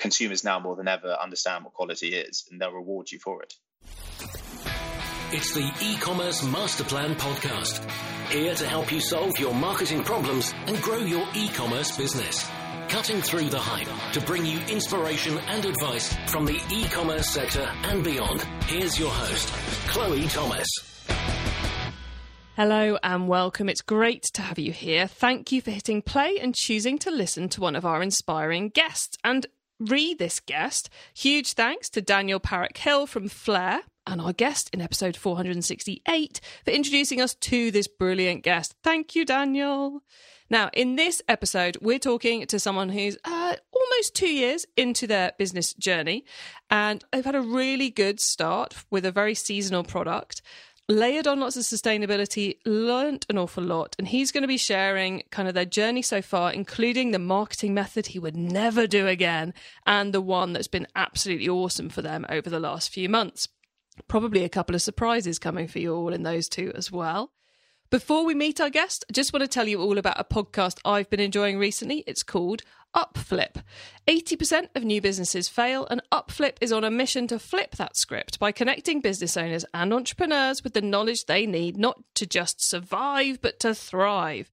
consumers now more than ever understand what quality is and they'll reward you for it. It's the e-commerce master plan podcast. Here to help you solve your marketing problems and grow your e-commerce business. Cutting through the hype to bring you inspiration and advice from the e-commerce sector and beyond. Here's your host, Chloe Thomas. Hello and welcome. It's great to have you here. Thank you for hitting play and choosing to listen to one of our inspiring guests. And read this guest, huge thanks to Daniel Parrick Hill from Flair and our guest in episode 468 for introducing us to this brilliant guest. Thank you, Daniel. Now, in this episode, we're talking to someone who's uh, almost two years into their business journey, and they've had a really good start with a very seasonal product layered on lots of sustainability, learned an awful lot, and he's going to be sharing kind of their journey so far, including the marketing method he would never do again, and the one that's been absolutely awesome for them over the last few months. Probably a couple of surprises coming for you all in those two as well. Before we meet our guest, I just want to tell you all about a podcast I've been enjoying recently. It's called Upflip. 80% of new businesses fail, and Upflip is on a mission to flip that script by connecting business owners and entrepreneurs with the knowledge they need not to just survive, but to thrive.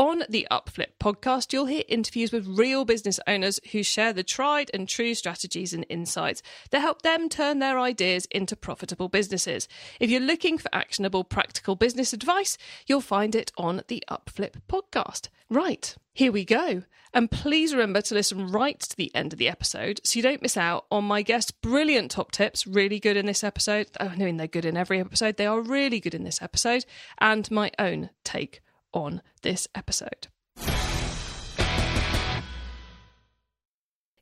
On the Upflip podcast, you'll hear interviews with real business owners who share the tried and true strategies and insights that help them turn their ideas into profitable businesses. If you're looking for actionable, practical business advice, you'll find it on the Upflip podcast. Right, here we go. And please remember to listen right to the end of the episode so you don't miss out on my guest's brilliant top tips, really good in this episode. Oh, I mean, they're good in every episode, they are really good in this episode, and my own take on this episode.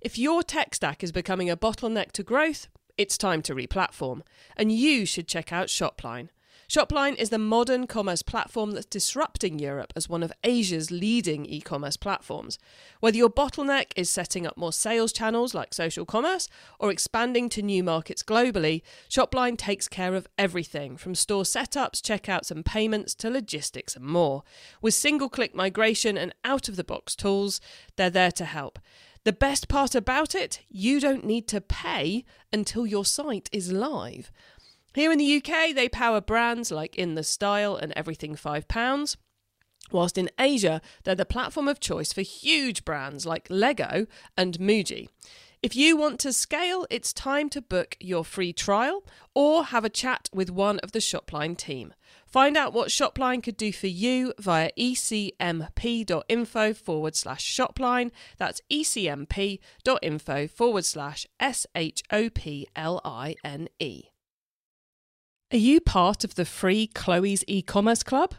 If your tech stack is becoming a bottleneck to growth, it's time to replatform, and you should check out Shopline. Shopline is the modern commerce platform that's disrupting Europe as one of Asia's leading e commerce platforms. Whether your bottleneck is setting up more sales channels like social commerce or expanding to new markets globally, Shopline takes care of everything from store setups, checkouts, and payments to logistics and more. With single click migration and out of the box tools, they're there to help. The best part about it, you don't need to pay until your site is live. Here in the UK, they power brands like In the Style and Everything £5. Whilst in Asia, they're the platform of choice for huge brands like Lego and Muji. If you want to scale, it's time to book your free trial or have a chat with one of the Shopline team. Find out what Shopline could do for you via ecmp.info forward slash shopline. That's ecmp.info forward slash S H O P L I N E. Are you part of the free Chloe's e commerce club?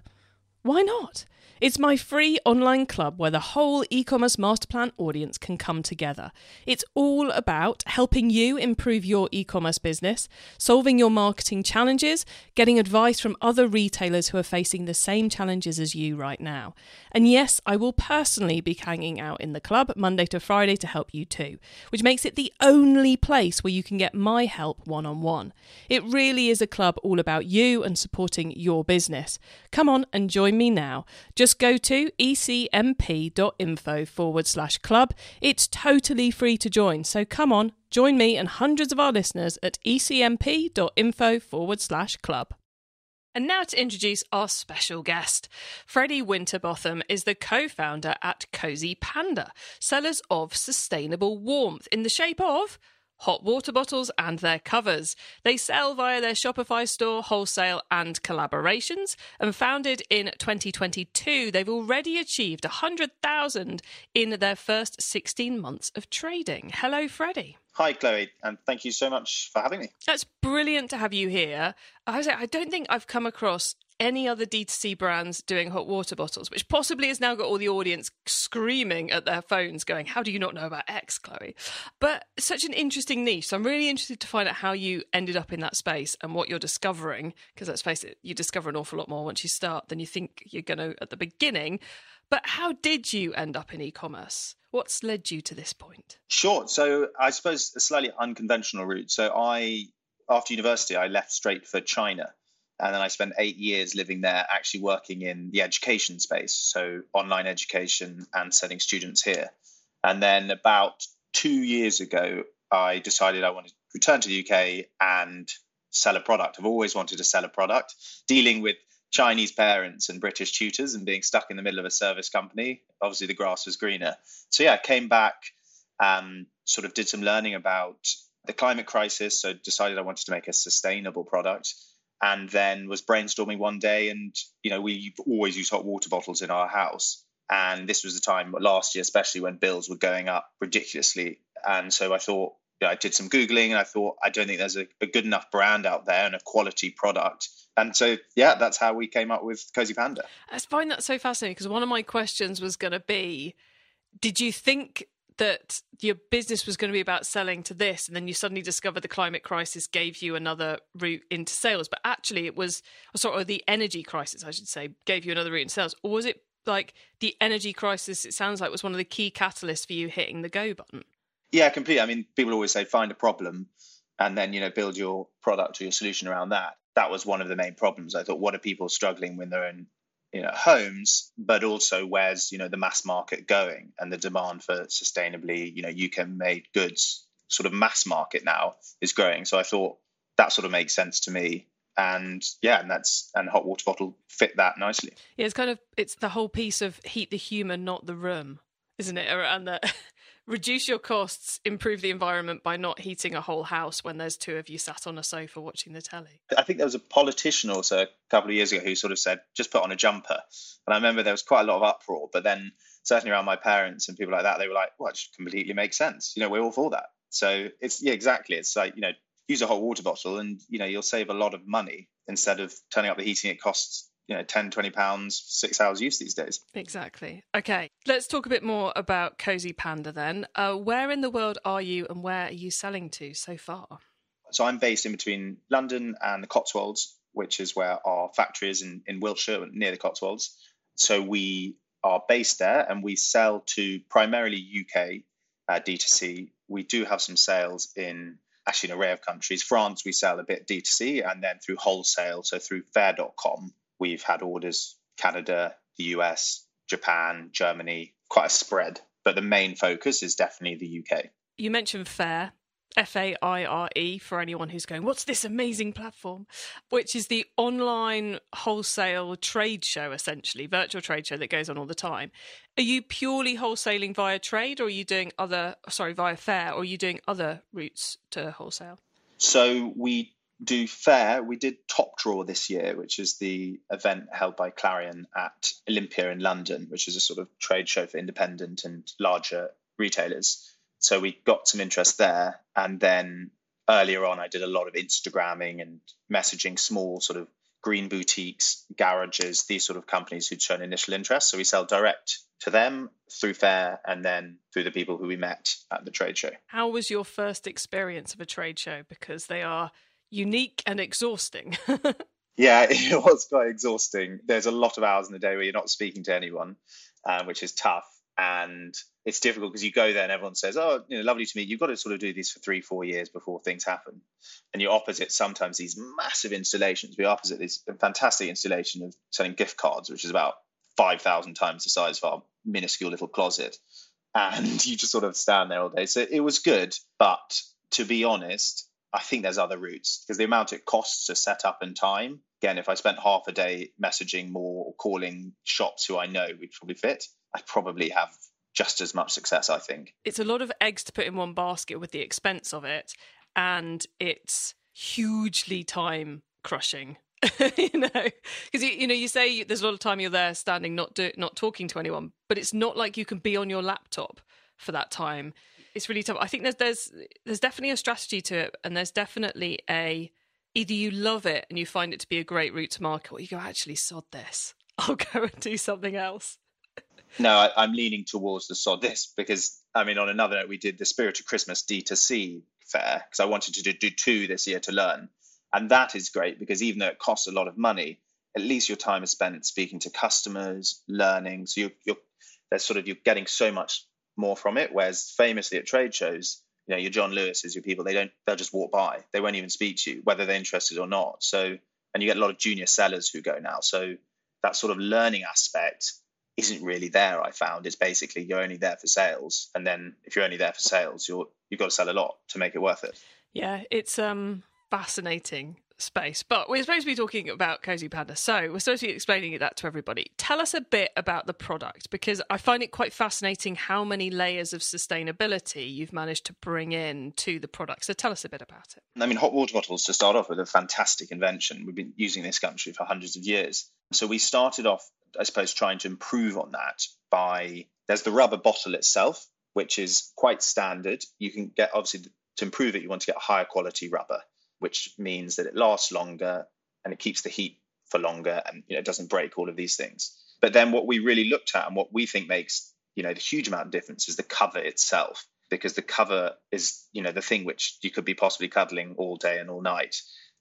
Why not? It's my free online club where the whole e commerce master plan audience can come together. It's all about helping you improve your e commerce business, solving your marketing challenges, getting advice from other retailers who are facing the same challenges as you right now. And yes, I will personally be hanging out in the club Monday to Friday to help you too, which makes it the only place where you can get my help one on one. It really is a club all about you and supporting your business. Come on and join me now. Just just go to ecmp.info forward slash club. It's totally free to join. So come on, join me and hundreds of our listeners at ecmp.info forward slash club. And now to introduce our special guest. Freddie Winterbotham is the co founder at CosyPanda, sellers of sustainable warmth in the shape of hot water bottles and their covers. They sell via their Shopify store, wholesale, and collaborations. And founded in 2022, they've already achieved 100,000 in their first 16 months of trading. Hello, Freddie. Hi, Chloe, and thank you so much for having me. That's brilliant to have you here. I, I don't think I've come across any other D2C brands doing hot water bottles, which possibly has now got all the audience screaming at their phones, going, How do you not know about X, Chloe? But such an interesting niche. So I'm really interested to find out how you ended up in that space and what you're discovering. Because let's face it, you discover an awful lot more once you start than you think you're going to at the beginning. But how did you end up in e commerce? What's led you to this point? Sure. So I suppose a slightly unconventional route. So I, after university, I left straight for China and then I spent eight years living there, actually working in the education space, so online education and sending students here. And then about two years ago, I decided I wanted to return to the UK and sell a product. I've always wanted to sell a product. Dealing with Chinese parents and British tutors and being stuck in the middle of a service company, obviously the grass was greener. So yeah, I came back, um, sort of did some learning about the climate crisis. So decided I wanted to make a sustainable product, and then was brainstorming one day. And you know, we always use hot water bottles in our house, and this was the time last year, especially when bills were going up ridiculously. And so I thought, I did some Googling and I thought, I don't think there's a, a, good enough brand out there and a quality product. And so, yeah, that's how we came up with CosyPanda. I find that so fascinating because one of my questions was going to be Did you think that your business was going to be about selling to this and then you suddenly discover the climate crisis gave you another route into sales but actually it was sort of the energy crisis i should say gave you another route into sales or was it like the energy crisis it sounds like was one of the key catalysts for you hitting the go button yeah, completely. I mean, people always say find a problem and then, you know, build your product or your solution around that. That was one of the main problems. I thought, what are people struggling when they're in, you know, homes, but also where's, you know, the mass market going and the demand for sustainably, you know, UK made goods sort of mass market now is growing. So I thought that sort of makes sense to me. And yeah and that's and hot water bottle fit that nicely. Yeah it's kind of it's the whole piece of heat the human not the room isn't it? And that reduce your costs, improve the environment by not heating a whole house when there's two of you sat on a sofa watching the telly. I think there was a politician also a couple of years ago who sort of said, just put on a jumper. And I remember there was quite a lot of uproar, but then certainly around my parents and people like that, they were like, well, it completely makes sense. You know, we're all for that. So it's, yeah, exactly. It's like, you know, use a hot water bottle and, you know, you'll save a lot of money instead of turning up the heating it costs you know 10 20 pounds six hours use these days. Exactly. Okay let's talk a bit more about CosyPanda then. Uh, where in the world are you and where are you selling to so far? So i'm based in between london and the cotswolds which is where our factory is in, in wiltshire near the cotswolds. So we are based there and we sell to primarily uk uh, d2c we do have some sales in actually an array of countries. France we sell a bit d2c and then through wholesale so through faire.com We've had orders Canada, the US, Japan, Germany, quite a spread. But the main focus is definitely the UK. You mentioned Faire, F A I R E, for anyone who's going, What's this amazing platform? Which is the online wholesale trade show, essentially, virtual trade show that goes on all the time. Are you purely wholesaling via trade, or are you doing other, sorry, via Faire, or are you doing other routes to wholesale? So we do Faire, We did Top Drawer this year, which is the event held by Clarion at Olympia in London, which is a sort of trade show for independent and larger retailers. So we got some interest there. And then earlier on, I did a lot of Instagramming and messaging small sort of green boutiques, garages, these sort of companies who'd shown initial interest. So we sell direct to them through Faire and then through the people who we met at the trade show. How was your first experience of a trade show? Because they are unique and exhausting. yeah, it was quite exhausting. There's a lot of hours in the day where you're not speaking to anyone, um, which is tough. And it's difficult because you go there and everyone says, "Oh, you know, lovely to meet you." You've got to sort of do these for three, four years before things happen. And you're opposite sometimes these massive installations. We're opposite this fantastic installation of selling gift cards, which is about five thousand times the size of our minuscule little closet. And you just sort of stand there all day. So it was good, but to be honest, I think there's other routes because the amount it costs to set up and time. Again, if I spent half a day messaging more or calling shops who I know would probably fit, I'd probably have just as much success, I think. It's a lot of eggs to put in one basket with the expense of it, and it's hugely time crushing. you know, because you, you know you say there's a lot of time you're there standing, not do, not talking to anyone, but it's not like you can be on your laptop for that time it's really tough. I think there's there's there's definitely a strategy to it, and there's definitely a either you love it and you find it to be a great route to market, or you go actually sod this. I'll go and do something else. no, I, am leaning towards the sod this because I mean, on another note, we did the Spirit of Christmas D2C fair because I wanted to do two this year to learn, and that is great because even though it costs a lot of money, at least your time is spent speaking to customers, learning. So you're, you're there's sort of you're getting so much more from it. Whereas famously at trade shows, you know, your John Lewis's, your people, they don't, they'll just walk by. They won't even speak to you, whether they're interested or not. So, and you get a lot of junior sellers who go now. So that sort of learning aspect isn't really there. I found it's basically you're only there for sales, and then if you're only there for sales, you're you've got to sell a lot to make it worth it. Yeah, it's um fascinating space. But we're supposed to be talking about CosyPanda, so we're supposed to be explaining that to everybody. Tell us a bit about the product because I find it quite fascinating how many layers of sustainability you've managed to bring in to the product. So tell us a bit about it. I mean, hot water bottles to start off with a fantastic invention. We've been using this country for hundreds of years. So we started off, I suppose, trying to improve on that by there's the rubber bottle itself, which is quite standard. You can get obviously to improve it, you want to get higher quality rubber which means that it lasts longer and it keeps the heat for longer and you know, it doesn't break all of these things. But then what we really looked at and what we think makes you know the huge amount of difference is the cover itself because the cover is you know the thing which you could be possibly cuddling all day and all night.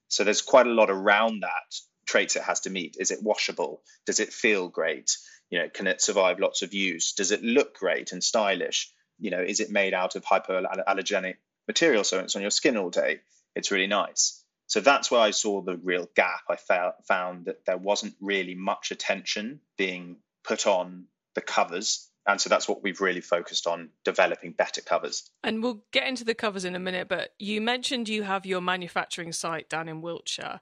So there's quite a lot around that traits it has to meet. Is it washable? Does it feel great? You know, can it survive lots of use? Does it look great and stylish? You know, is it made out of hypoallergenic material so it's on your skin all day? It's really nice. So that's where I saw the real gap. I found that there wasn't really much attention being put on the covers. And so that's what we've really focused on developing better covers. And we'll get into the covers in a minute, but you mentioned you have your manufacturing site down in Wiltshire.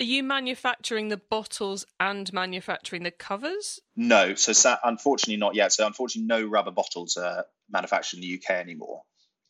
Are you manufacturing the bottles and manufacturing the covers? No, so unfortunately not yet. So unfortunately, no rubber bottles are manufactured in the UK anymore,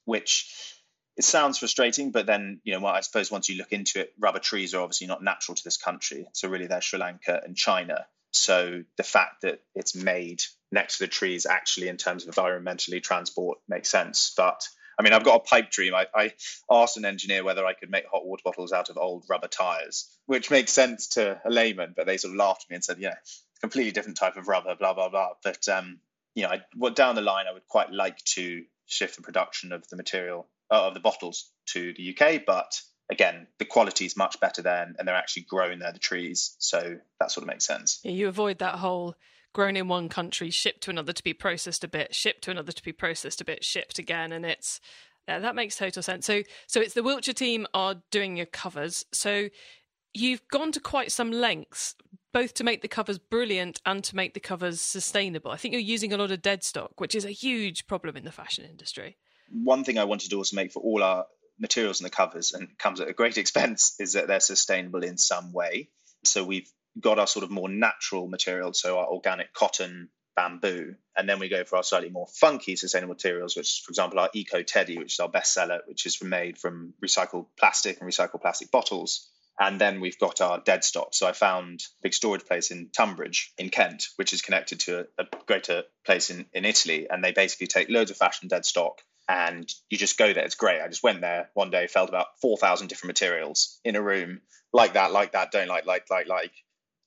which it sounds frustrating, but then you know, well, I suppose once you look into it, rubber trees are obviously not natural to this country. So really, they're Sri Lanka and China. So the fact that it's made next to the trees, actually, in terms of environmentally transport, makes sense. But I mean, I've got a pipe dream. I, I asked an engineer whether I could make hot water bottles out of old rubber tires, which makes sense to a layman, but they sort of laughed at me and said, "Yeah, completely different type of rubber, blah blah blah." But um, you know, I, well, down the line, I would quite like to shift the production of the material uh, of the bottles to the UK, but again, the quality is much better then, and they're actually growing there, the trees. So that sort of makes sense. Yeah, you avoid that whole grown in one country, shipped to another to be processed a bit, shipped to another to be processed a bit, shipped again, and it's yeah, that makes total sense. So, so it's the Wiltshire team are doing your covers. So you've gone to quite some lengths, both to make the covers brilliant and to make the covers sustainable. I think you're using a lot of dead stock, which is a huge problem in the fashion industry one thing I wanted to also make for all our materials and the covers, and comes at a great expense, is that they're sustainable in some way. So we've got our sort of more natural materials, so our organic cotton, bamboo, and then we go for our slightly more funky sustainable materials, which, for example, our Eco Teddy, which is our bestseller, which is made from recycled plastic and recycled plastic bottles. And then we've got our dead stock. So I found a big storage place in Tunbridge in Kent, which is connected to a, a greater place in, in Italy. And they basically take loads of fashion dead stock and you just go there. It's great. I just went there one day, felt about 4,000 different materials in a room, like that, like that, don't like, like, like, like.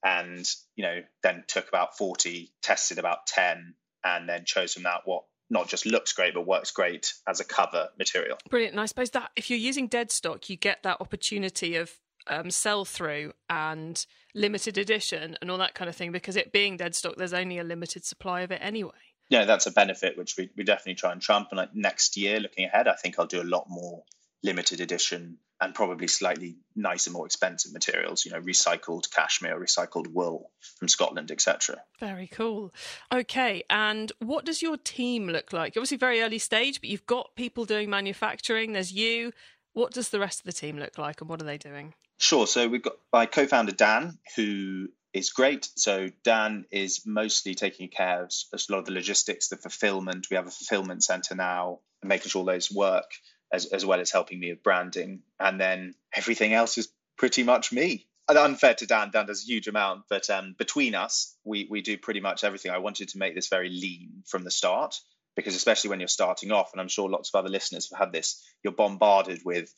And, you know, then took about 40, tested about 10, and then chose from that what not just looks great, but works great as a cover material. Brilliant. And I suppose that if you're using dead stock, you get that opportunity of um, sell through and limited edition and all that kind of thing because it being dead stock, there's only a limited supply of it anyway yeah, that's a benefit which we, we definitely try and trump. And like next year, looking ahead, I think I'll do a lot more limited edition and probably slightly nicer, more expensive materials. You know, recycled cashmere, recycled wool from Scotland, etc. Very cool. Okay, and what does your team look like? Obviously, very early stage, but you've got people doing manufacturing. There's you. What does the rest of the team look like, and what are they doing? Sure. So we've got my co-founder Dan, who is great. So Dan is mostly taking care of a lot of the logistics, the fulfillment. We have a fulfillment center now, making sure those work, as, as well as helping me with branding. And then everything else is pretty much me. And Unfair to Dan, Dan does a huge amount, but um, between us, we we do pretty much everything. I wanted to make this very lean from the start because especially when you're starting off, and I'm sure lots of other listeners have had this, you're bombarded with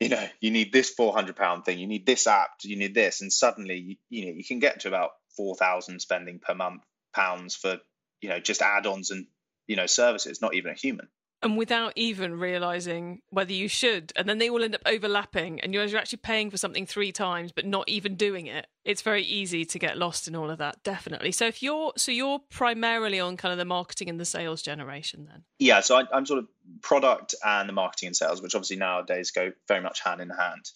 you know, you need this 400 pound thing, you need this app, you need this, and suddenly, you, you know, you can get to about 4,000 spending per month pounds for, you know, just add-ons and, you know, services, not even a human and without even realizing whether you should and then they all end up overlapping and you're actually paying for something three times but not even doing it it's very easy to get lost in all of that definitely. So if you're so you're primarily on kind of the marketing and the sales generation then? Yeah so I, i'm sort of product and the marketing and sales which obviously nowadays go very much hand in hand.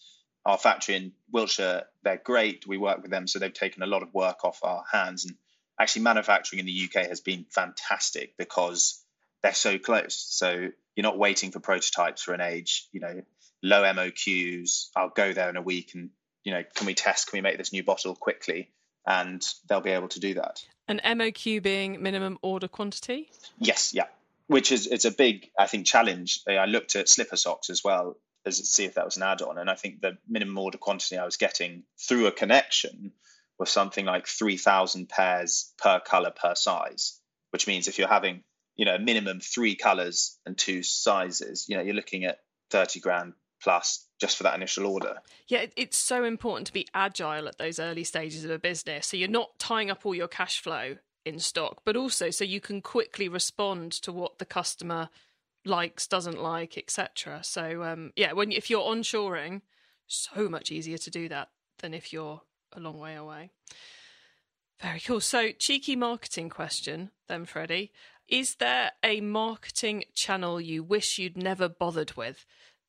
Our factory in wiltshire they're great we work with them so they've taken a lot of work off our hands and actually manufacturing in the UK has been fantastic because they're so close. So you're not waiting for prototypes for an age, you know, low MOQs. I'll go there in a week and, you know, can we test, can we make this new bottle quickly? And they'll be able to do that. An MOQ being minimum order quantity? Yes, yeah. Which is it's a big, I think, challenge. I looked at slipper socks as well as to see if that was an add-on, and I think the minimum order quantity I was getting through a connection was something like three thousand pairs per color per size. Which means if you're having, you know, minimum three colors and two sizes, you know, you're looking at thirty grand plus just for that initial order. Yeah, it's so important to be agile at those early stages of a business. So you're not tying up all your cash flow in stock, but also so you can quickly respond to what the customer likes, doesn't like, etc. So um, yeah, when if you're onshoring, so much easier to do that than if you're a long way away. Very cool. So cheeky marketing question then, Freddie. Is there a marketing channel you wish you'd never bothered with?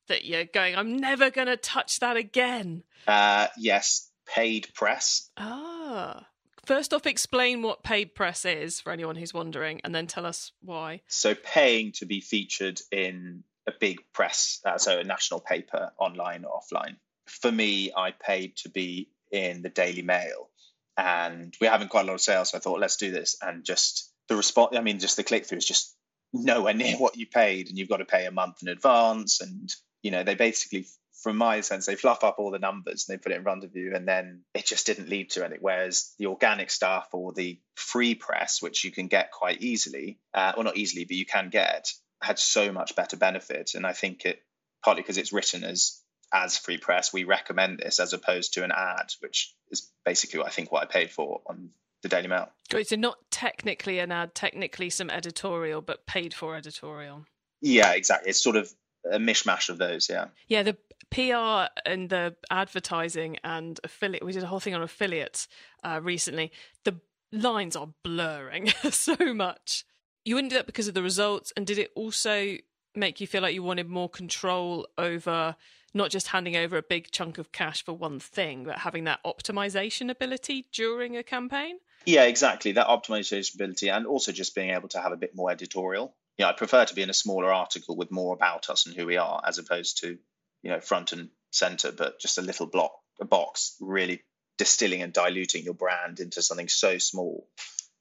that you're going, I'm never going to touch that again? Uh, yes, paid press. Ah. First off, explain what paid press is for anyone who's wondering, and then tell us why. So, paying to be featured in a big press, uh, so a national paper, online or offline. For me, I paid to be in the Daily Mail, and we're having quite a lot of sales. So I thought, let's do this, and just the response. I mean, just the click through is just nowhere near what you paid, and you've got to pay a month in advance, and you know, they basically, from my sense, they fluff up all the numbers and they put it in front of you, and then it just didn't lead to anything. Whereas the organic stuff or the free press, which you can get quite easily, uh, or not easily, but you can get, had so much better benefit. And I think it partly because it's written as as free press, we recommend this as opposed to an ad, which is basically what I think what I paid for on the Daily Mail. Great. So not technically an ad, technically some editorial, but paid for editorial. Yeah, exactly. It's sort of a mishmash of those. Yeah. Yeah, the PR and the advertising and affiliate. We did a whole thing on affiliates uh, recently. The lines are blurring so much. You wouldn't do that because of the results, and did it also make you feel like you wanted more control over not just handing over a big chunk of cash for one thing, but having that optimization ability during a campaign? Yeah, exactly. That optimization ability, and also just being able to have a bit more editorial yeah, I prefer to be in a smaller article with more about us and who we are, as opposed to, you know, front and center, but just a little block, a box, really distilling and diluting your brand into something so small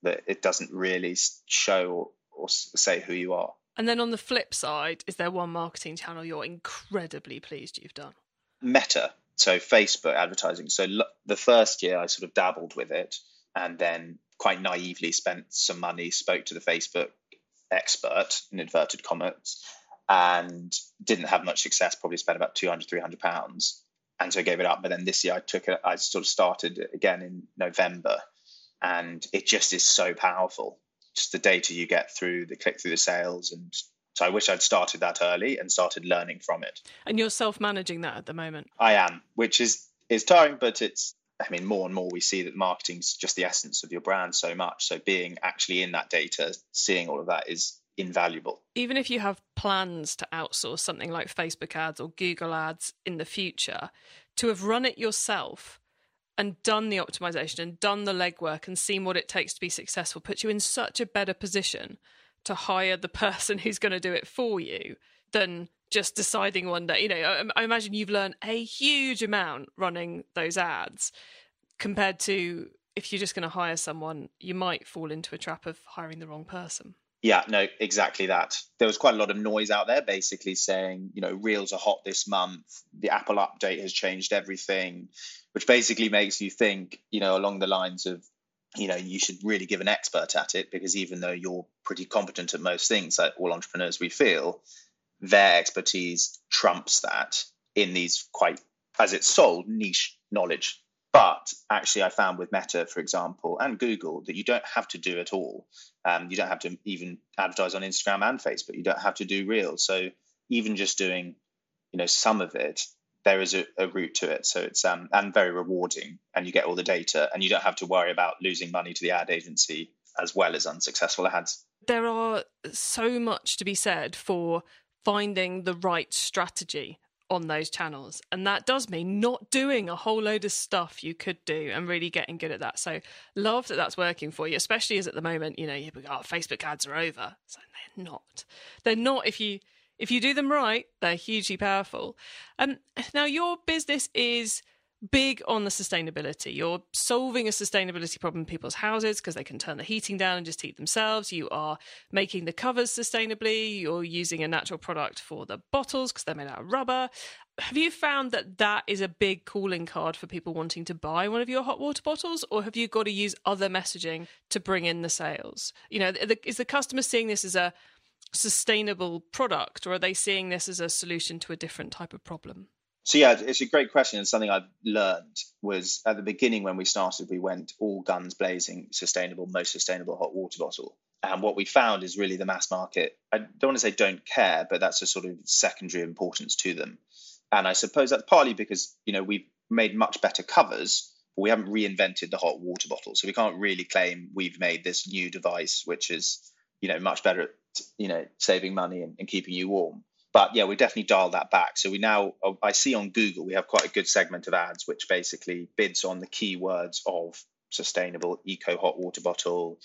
that it doesn't really show or, or say who you are. And then on the flip side, is there one marketing channel you're incredibly pleased you've done? Meta, so Facebook advertising. So the first year I sort of dabbled with it and then quite naively spent some money, spoke to the Facebook expert in inverted commas and didn't have much success probably spent about 200 300 pounds. And so I gave it up. But then this year I took it I sort of started again in November and it just is so powerful. Just the data you get through the click through the sales and so I wish I'd started that early and started learning from it. And you're self-managing that at the moment? I am which is is tiring but it's I mean, more and more we see that marketing's just the essence of your brand so much. So being actually in that data, seeing all of that is invaluable. Even if you have plans to outsource something like Facebook ads or Google ads in the future, to have run it yourself and done the optimization and done the legwork and seen what it takes to be successful puts you in such a better position to hire the person who's going to do it for you than just deciding one day. You know, I, I imagine you've learned a huge amount running those ads compared to if you're just going to hire someone, you might fall into a trap of hiring the wrong person. Yeah, no, exactly that. There was quite a lot of noise out there basically saying, you know, Reels are hot this month. The Apple update has changed everything, which basically makes you think, you know, along the lines of, you know, you should really give an expert at it because even though you're pretty competent at most things, like all entrepreneurs we feel, their expertise trumps that in these quite, as it's sold, niche knowledge. But actually, I found with Meta, for example, and Google that you don't have to do it all. Um, you don't have to even advertise on Instagram and Facebook. You don't have to do Reels. So even just doing, you know, some of it, there is a, a route to it. So it's um, and very rewarding, and you get all the data, and you don't have to worry about losing money to the ad agency as well as unsuccessful ads. There are so much to be said for finding the right strategy on those channels. And that does mean not doing a whole load of stuff you could do and really getting good at that. So love that that's working for you, especially as at the moment, you know, you go, oh, Facebook ads are over. So they're not. They're not if you if you do them right, they're hugely powerful. Um, now your business is big on the sustainability. You're solving a sustainability problem in people's houses because they can turn the heating down and just heat themselves. You are making the covers sustainably. You're using a natural product for the bottles because they're made out of rubber. Have you found that that is a big calling card for people wanting to buy one of your hot water bottles, or have you got to use other messaging to bring in the sales? You know, is the customer seeing this as a sustainable product, or are they seeing this as a solution to a different type of problem? So yeah, it's a great question, and something I've learned was at the beginning when we started, we went all guns blazing, sustainable, most sustainable hot water bottle. And what we found is really the mass market. I don't want to say don't care, but that's a sort of secondary importance to them. And I suppose that's partly because you know we've made much better covers, but we haven't reinvented the hot water bottle, so we can't really claim we've made this new device, which is you know much better at you know saving money and, and keeping you warm but yeah, we definitely dialed that back. So we now, I see on Google, we have quite a good segment of ads which basically bids on the keywords of sustainable eco hot water bottle,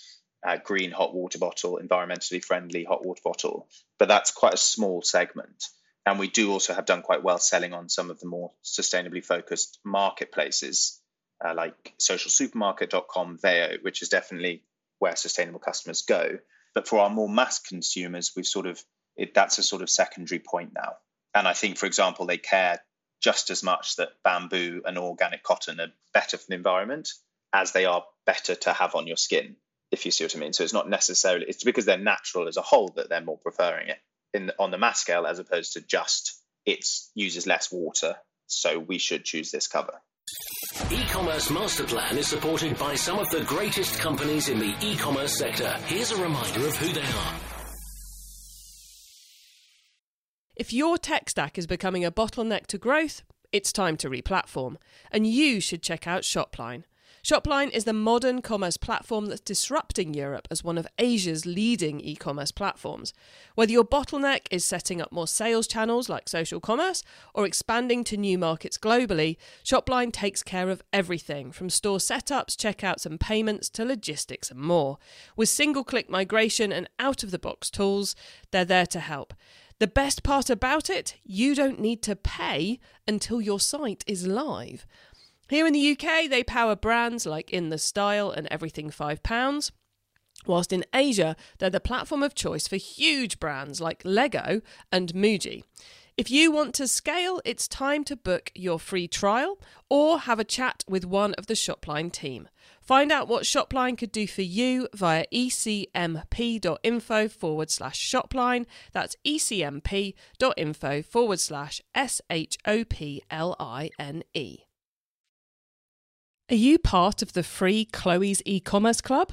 uh, green hot water bottle, environmentally friendly hot water bottle. But that's quite a small segment. And we do also have done quite well selling on some of the more sustainably focused marketplaces uh, like socialsupermarket.com, Veo, which is definitely where sustainable customers go. But for our more mass consumers, we've sort of it, that's a sort of secondary point now. And I think, for example, they care just as much that bamboo and organic cotton are better for the environment as they are better to have on your skin, if you see what I mean. So it's not necessarily it's because they're natural as a whole that they're more preferring it in on the mass scale as opposed to just it uses less water, so we should choose this cover. E-commerce master plan is supported by some of the greatest companies in the e-commerce sector. Here's a reminder of who they are. If your tech stack is becoming a bottleneck to growth, it's time to replatform, and you should check out Shopline. Shopline is the modern commerce platform that's disrupting Europe as one of Asia's leading e commerce platforms. Whether your bottleneck is setting up more sales channels like social commerce or expanding to new markets globally, Shopline takes care of everything from store setups, checkouts, and payments to logistics and more. With single click migration and out of the box tools, they're there to help. The best part about it, you don't need to pay until your site is live. Here in the UK, they power brands like In the Style and Everything £5. Whilst in Asia, they're the platform of choice for huge brands like Lego and Muji. If you want to scale, it's time to book your free trial or have a chat with one of the Shopline team. Find out what Shopline could do for you via ecmp.info forward slash shopline. That's ecmp.info forward slash S H O P L I N E. Are you part of the free Chloe's e commerce club?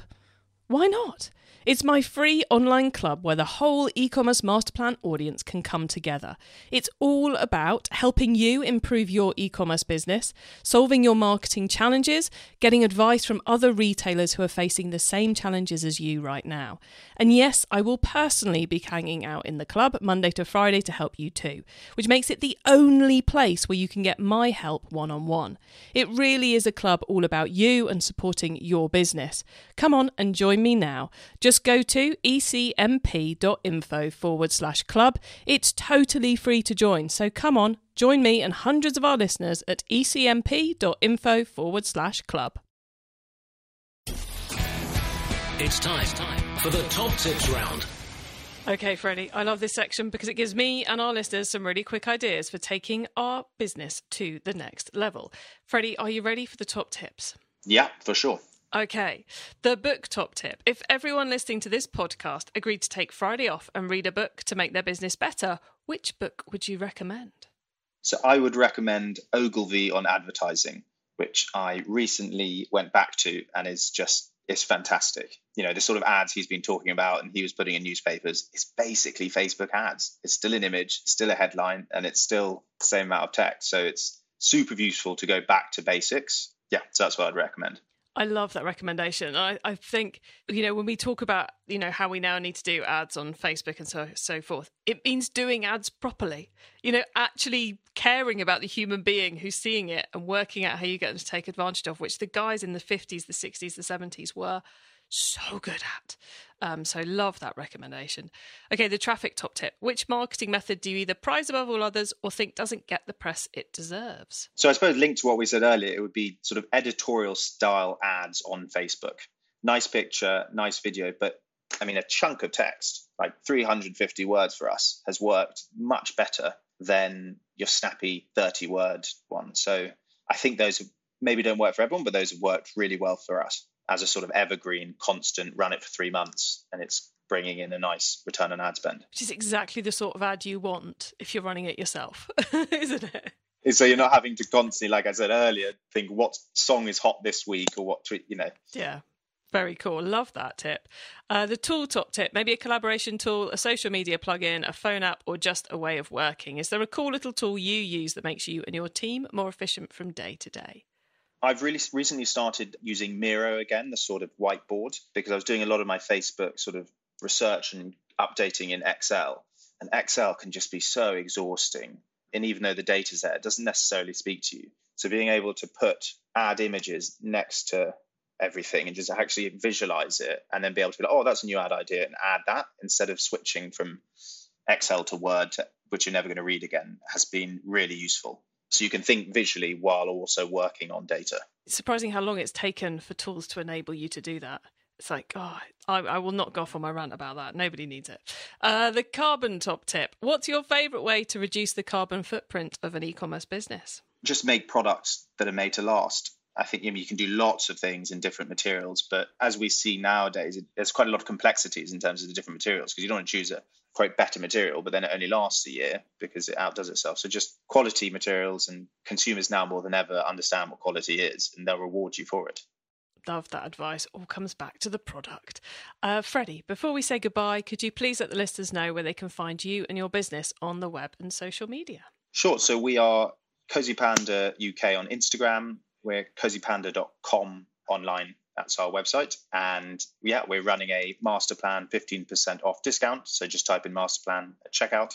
Why not? It's my free online club where the whole e commerce masterplan audience can come together. It's all about helping you improve your e commerce business, solving your marketing challenges, getting advice from other retailers who are facing the same challenges as you right now. And yes, I will personally be hanging out in the club Monday to Friday to help you too, which makes it the only place where you can get my help one on one. It really is a club all about you and supporting your business. Come on and join me now. Just just go to ecmp.info forward slash club. It's totally free to join, so come on, join me and hundreds of our listeners at ecmp.info forward slash club. It's time for the top tips round. Okay, Freddie, I love this section because it gives me and our listeners some really quick ideas for taking our business to the next level. Freddie, are you ready for the top tips? Yeah, for sure. Okay, the book top tip. If everyone listening to this podcast agreed to take Friday off and read a book to make their business better, which book would you recommend? So I would recommend Ogilvy on advertising, which I recently went back to and is just it's fantastic. You know, the sort of ads he's been talking about and he was putting in newspapers is basically Facebook ads. It's still an image, still a headline, and it's still the same amount of text. So it's super useful to go back to basics. Yeah, so that's what I'd recommend. I love that recommendation. I, I think, you know, when we talk about, you know, how we now need to do ads on Facebook and so so forth, it means doing ads properly. You know, actually caring about the human being who's seeing it and working out how you get them to take advantage of, which the guys in the 50s, the 60s, the 70s were so good at. Um, so love that recommendation. Okay, the traffic top tip. Which marketing method do you either prize above all others or think doesn't get the press it deserves? So I suppose linked to what we said earlier, it would be sort of editorial style ads on Facebook. Nice picture, nice video, but I mean a chunk of text, like 350 words for us, has worked much better than your snappy 30 word one. So I think those maybe don't work for everyone, but those have worked really well for us as a sort of evergreen, constant, run it for three months, and it's bringing in a nice return on ad spend. Which is exactly the sort of ad you want if you're running it yourself, isn't it? So you're not having to constantly, like I said earlier, think what song is hot this week or what tweet, you know. Yeah. Very cool. Love that tip. Uh, the tool top tip maybe a collaboration tool, a social media plugin, a phone app, or just a way of working. Is there a cool little tool you use that makes you and your team more efficient from day to day? I've really recently started using Miro again, the sort of whiteboard, because I was doing a lot of my Facebook sort of research and updating in Excel. And Excel can just be so exhausting. And even though the data's there, it doesn't necessarily speak to you. So being able to put add images next to everything and just actually visualize it and then be able to be like, oh, that's a new ad idea and add that instead of switching from Excel to Word, which you're never going to read again, has been really useful so you can think visually while also working on data. It's surprising how long it's taken for tools to enable you to do that. It's like, oh, I, I will not go off on my rant about that. Nobody needs it. Uh, the carbon top tip. What's your favourite way to reduce the carbon footprint of an e commerce business? Just make products that are made to last. I think you, know, you can do lots of things in different materials, but as we see nowadays, it, there's quite a lot of complexities in terms of the different materials because you don't want to choose a quite better material, but then it only lasts a year because it outdoes itself. So just quality materials and consumers now more than ever understand what quality is and they'll reward you for it. Love that advice. All comes back to the product. Uh, Freddie, before we say goodbye, could you please let the listeners know where they can find you and your business on the web and social media? Sure. So we are CosyPanda UK on Instagram. We're cosypanda.com online that's our website. And yeah, we're running a master plan 15% off discount. So just type in master plan at checkout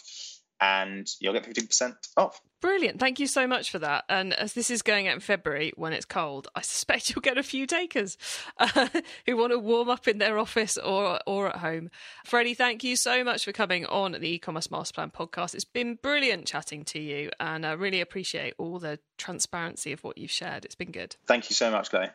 and you'll get 15% off. Brilliant. Thank you so much for that. And as this is going out in February when it's cold, I suspect you'll get a few takers uh, who want to warm up in their office or, or at home. Freddie, thank you so much for coming on the e-commerce master plan podcast. It's been brilliant chatting to you and I really appreciate all the transparency of what you've shared. It's been good. Thank you so much, Chloe.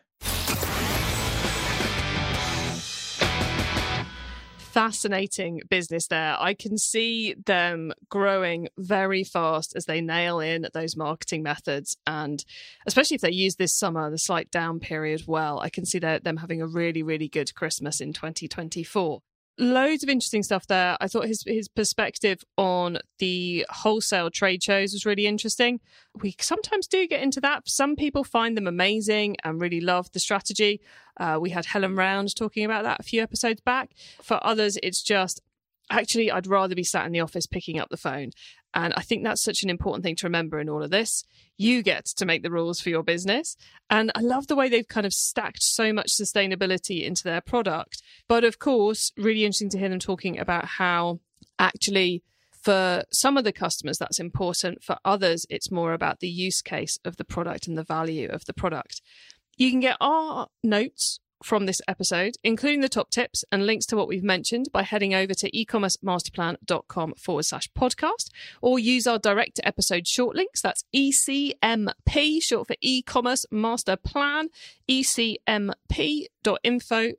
Fascinating business there. I can see them growing very fast as they nail in those marketing methods. And especially if they use this summer, the slight down period, well, I can see them having a really, really good Christmas in 2024 loads of interesting stuff there. I thought his his perspective on the wholesale trade shows was really interesting. We sometimes do get into that. Some people find them amazing and really love the strategy. Uh, we had Helen Round talking about that a few episodes back. For others, it's just actually I'd rather be sat in the office picking up the phone. And I think that's such an important thing to remember in all of this. You get to make the rules for your business. And I love the way they've kind of stacked so much sustainability into their product. But of course, really interesting to hear them talking about how actually for some of the customers that's important for others it's more about the use case of the product and the value of the product you can get our notes from this episode, including the top tips and links to what we've mentioned by heading over to ecommercemasterplan.com forward slash podcast or use our direct to episode short links. That's ECMP, short for e-commerce master plan, ecmp.info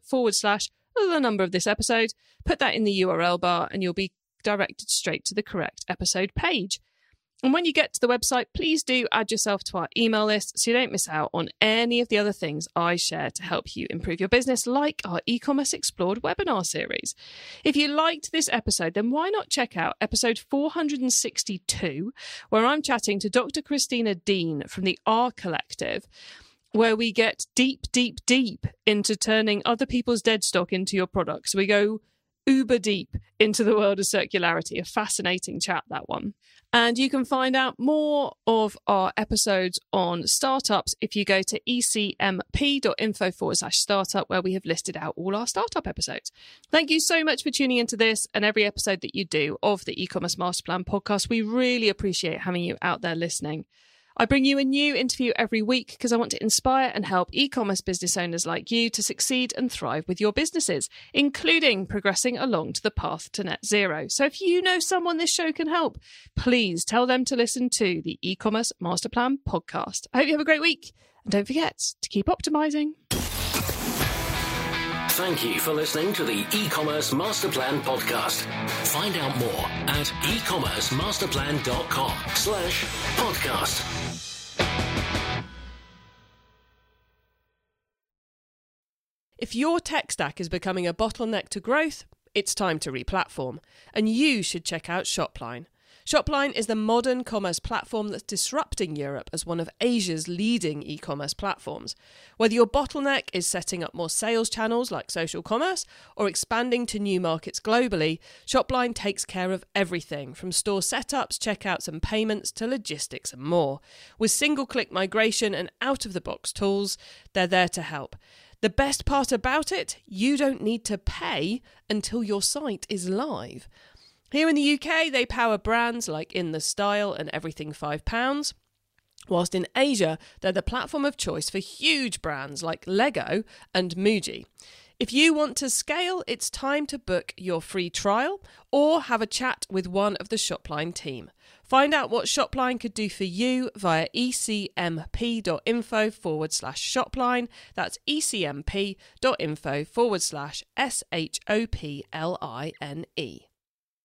forward slash the number of this episode. Put that in the URL bar and you'll be directed straight to the correct episode page. And when you get to the website, please do add yourself to our email list so you don't miss out on any of the other things I share to help you improve your business, like our e commerce explored webinar series. If you liked this episode, then why not check out episode 462, where I'm chatting to Dr. Christina Dean from the R Collective where we get deep, deep, deep into turning other people's dead stock into your products. We go uber deep into the world of circularity. A fascinating chat, that one. And you can find out more of our episodes on startups if you go to ecmp.info forward slash startup, where we have listed out all our startup episodes. Thank you so much for tuning into this and every episode that you do of the e commerce master plan podcast. We really appreciate having you out there listening. I bring you a new interview every week because I want to inspire and help e commerce business owners like you to succeed and thrive with your businesses, including progressing along to the path to net zero. So if you know someone this show can help, please tell them to listen to the e commerce master plan podcast. I hope you have a great week and don't forget to keep optimizing. Thank you for listening to the e-commerce master plan podcast. Find out more at ecommercemasterplan.com slash podcast. If your tech stack is becoming a bottleneck to growth, it's time to replatform, and you should check out Shopline. Shopline is the modern commerce platform that's disrupting Europe as one of Asia's leading e commerce platforms. Whether your bottleneck is setting up more sales channels like social commerce or expanding to new markets globally, Shopline takes care of everything from store setups, checkouts, and payments to logistics and more. With single click migration and out of the box tools, they're there to help. The best part about it, you don't need to pay until your site is live. Here in the UK, they power brands like In the Style and Everything £5. Whilst in Asia, they're the platform of choice for huge brands like Lego and Muji. If you want to scale, it's time to book your free trial or have a chat with one of the Shopline team. Find out what Shopline could do for you via ecmp.info forward slash shopline. That's ecmp.info forward slash S H O P L I N E.